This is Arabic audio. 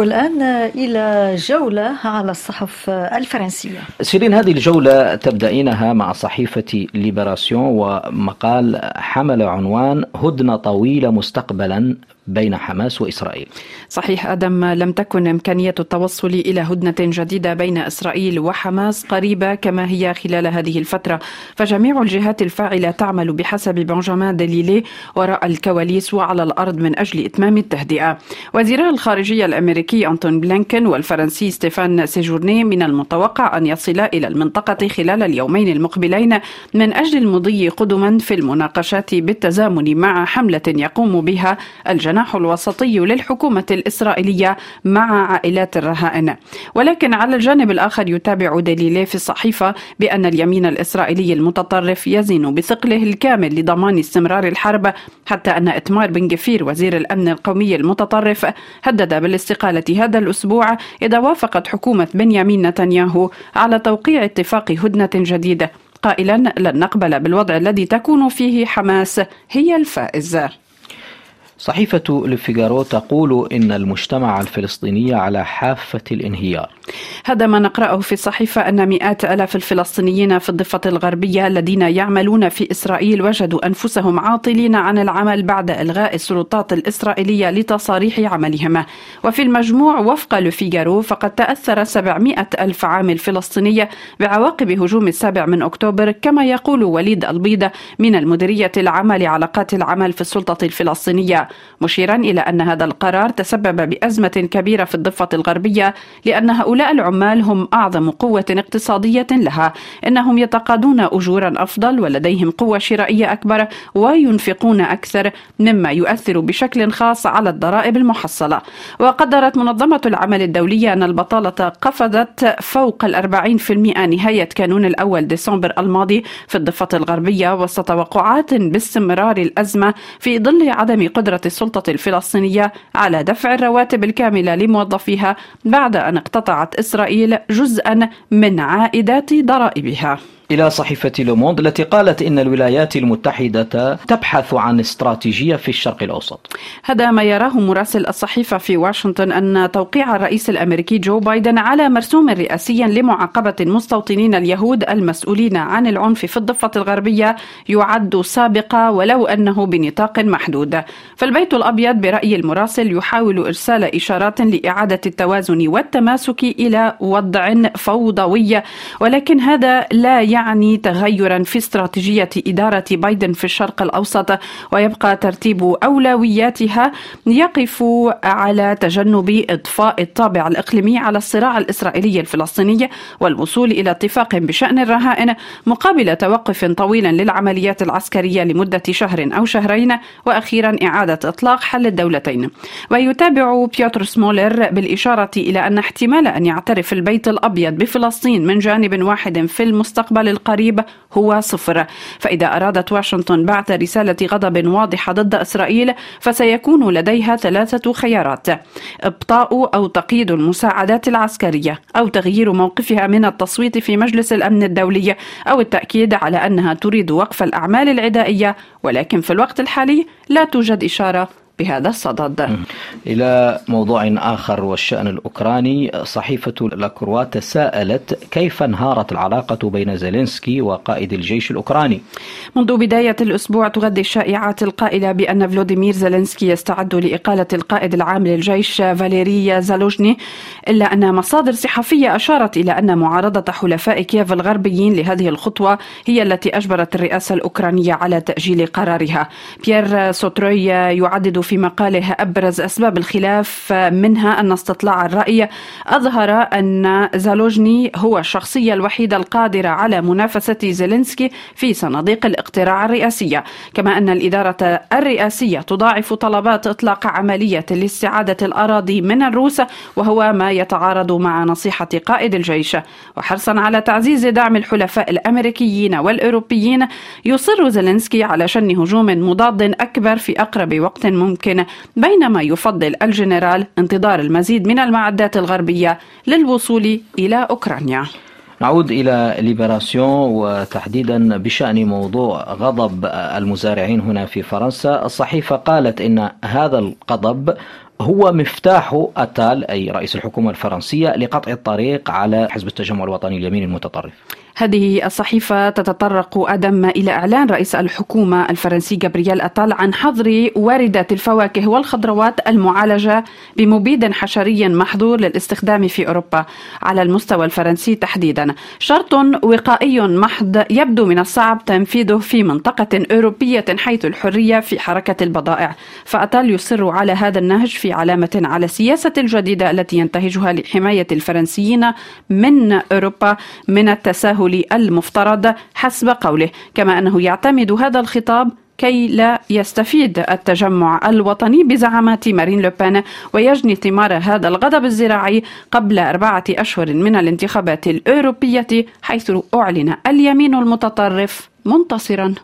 والآن إلى جولة على الصحف الفرنسية. سيرين هذه الجولة تبدأينها مع صحيفة ليبراسيون ومقال حمل عنوان هدنة طويلة مستقبلا بين حماس وإسرائيل. صحيح أدم لم تكن إمكانية التوصل إلى هدنة جديدة بين إسرائيل وحماس قريبة كما هي خلال هذه الفترة. فجميع الجهات الفاعلة تعمل بحسب بنجامين دليلي وراء الكواليس وعلى الأرض من أجل إتمام التهدئة. وزير الخارجية الأمريكي أنتون بلينكن والفرنسي ستيفان سيجورني من المتوقع أن يصلا إلى المنطقة خلال اليومين المقبلين من أجل المضي قدما في المناقشات بالتزامن مع حملة يقوم بها الجناح الجناح الوسطي للحكومة الإسرائيلية مع عائلات الرهائن. ولكن على الجانب الآخر يتابع دليلي في الصحيفة بأن اليمين الإسرائيلي المتطرف يزن بثقله الكامل لضمان استمرار الحرب حتى أن إتمار بن جفير وزير الأمن القومي المتطرف هدد بالاستقالة هذا الأسبوع إذا وافقت حكومة بنيامين نتنياهو على توقيع اتفاق هدنة جديدة قائلا لن نقبل بالوضع الذي تكون فيه حماس. هي الفائز. صحيفة لفيغارو تقول إن المجتمع الفلسطيني على حافة الانهيار. هذا ما نقرأه في الصحيفة أن مئات ألاف الفلسطينيين في الضفة الغربية الذين يعملون في إسرائيل وجدوا أنفسهم عاطلين عن العمل بعد إلغاء السلطات الإسرائيلية لتصاريح عملهم. وفي المجموع وفق لفيغارو فقد تأثر 700 ألف عامل فلسطيني بعواقب هجوم السابع من أكتوبر كما يقول وليد البيضة من المديرية العامة لعلاقات العمل في السلطة الفلسطينية. مشيرا إلى أن هذا القرار تسبب بأزمة كبيرة في الضفة الغربية لأن هؤلاء العمال هم أعظم قوة اقتصادية لها. إنهم يتقاضون أجورا أفضل ولديهم قوة شرائية أكبر وينفقون أكثر مما يؤثر بشكل خاص على الضرائب المحصلة. وقدرت منظمة العمل الدولية أن البطالة قفزت فوق الأربعين في المئة نهاية كانون الأول ديسمبر الماضي في الضفة الغربية وسط توقعات باستمرار الأزمة في ظل عدم قدرة قدرت السلطة الفلسطينية على دفع الرواتب الكاملة لموظفيها بعد أن اقتطعت إسرائيل جزءا من عائدات ضرائبها. إلى صحيفة لوموند التي قالت إن الولايات المتحدة تبحث عن استراتيجية في الشرق الأوسط. هذا ما يراه مراسل الصحيفة في واشنطن أن توقيع الرئيس الأمريكي جو بايدن على مرسوم رئاسي لمعاقبة المستوطنين اليهود المسؤولين عن العنف في الضفة الغربية يعد سابقة ولو أنه بنطاق محدود. فالبيت الأبيض برأي المراسل يحاول إرسال إشارات لإعادة التوازن والتماسك إلى وضع فوضوي ولكن هذا لا يعني يعني تغيرا في استراتيجية إدارة بايدن في الشرق الأوسط ويبقى ترتيب أولوياتها يقف على تجنب إضفاء الطابع الإقليمي على الصراع الإسرائيلي الفلسطيني والوصول إلى اتفاق بشأن الرهائن مقابل توقف طويل للعمليات العسكرية لمدة شهر أو شهرين وأخيرا إعادة إطلاق حل الدولتين. ويتابع بيوتر سمولر بالإشارة إلى أن احتمال أن يعترف البيت الأبيض بفلسطين من جانب واحد في المستقبل القريب هو صفر. فإذا أرادت واشنطن بعث رسالة غضب واضحة ضد إسرائيل فسيكون لديها ثلاثة خيارات إبطاء أو تقييد المساعدات العسكرية أو تغيير موقفها من التصويت في مجلس الأمن الدولي أو التأكيد على أنها تريد وقف الأعمال العدائية ولكن في الوقت الحالي لا توجد إشارة بهذا الصدد. إلى موضوع آخر والشأن الأوكراني صحيفة لاكروا تساءلت كيف انهارت العلاقة بين زيلينسكي وقائد الجيش الأوكراني؟ منذ بداية الأسبوع تغذي الشائعات القائلة بأن فلوديمير زيلينسكي يستعد لإقالة القائد العام للجيش فاليري زالوجني إلا أن مصادر صحفية أشارت إلى أن معارضة حلفاء كييف الغربيين لهذه الخطوة هي التي أجبرت الرئاسة الأوكرانية على تأجيل قرارها. بيير سوتروي يعدد في مقاله أبرز أسباب الخلاف منها أن استطلاع الرأي أظهر أن زالوجني هو الشخصية الوحيدة القادرة على منافسة زيلينسكي في صناديق الاقتراع الرئاسية. كما أن الإدارة الرئاسية تضاعف طلبات إطلاق عملية لاستعادة الأراضي من الروس وهو ما يتعارض مع نصيحة قائد الجيش. وحرصا على تعزيز دعم الحلفاء الأمريكيين والأوروبيين يصر زيلينسكي على شن هجوم مضاد أكبر في أقرب وقت ممكن. ممكنة بينما يفضل الجنرال انتظار المزيد من المعدات الغربية للوصول إلى أوكرانيا. نعود إلى ليبراسيون وتحديدا بشأن موضوع غضب المزارعين هنا في فرنسا. الصحيفة قالت إن هذا الغضب هو مفتاح أتال أي رئيس الحكومة الفرنسية لقطع الطريق على حزب التجمع الوطني اليميني المتطرف. هذه الصحيفة تتطرق أدم إلى إعلان رئيس الحكومة الفرنسي جابرييل أتال عن حظر واردات الفواكه والخضروات المعالجة بمبيد حشري محظور للاستخدام في أوروبا على المستوى الفرنسي تحديدا. شرط وقائي محض يبدو من الصعب تنفيذه في منطقة أوروبية حيث الحرية في حركة البضائع. فأتال يصر على هذا النهج علامة على السياسة الجديدة التي ينتهجها لحماية الفرنسيين من أوروبا من التساهل المفترض حسب قوله كما أنه يعتمد هذا الخطاب كي لا يستفيد التجمع الوطني بزعامات مارين لوبان ويجني ثمار هذا الغضب الزراعي قبل أربعة أشهر من الانتخابات الأوروبية حيث أعلن اليمين المتطرف منتصرا.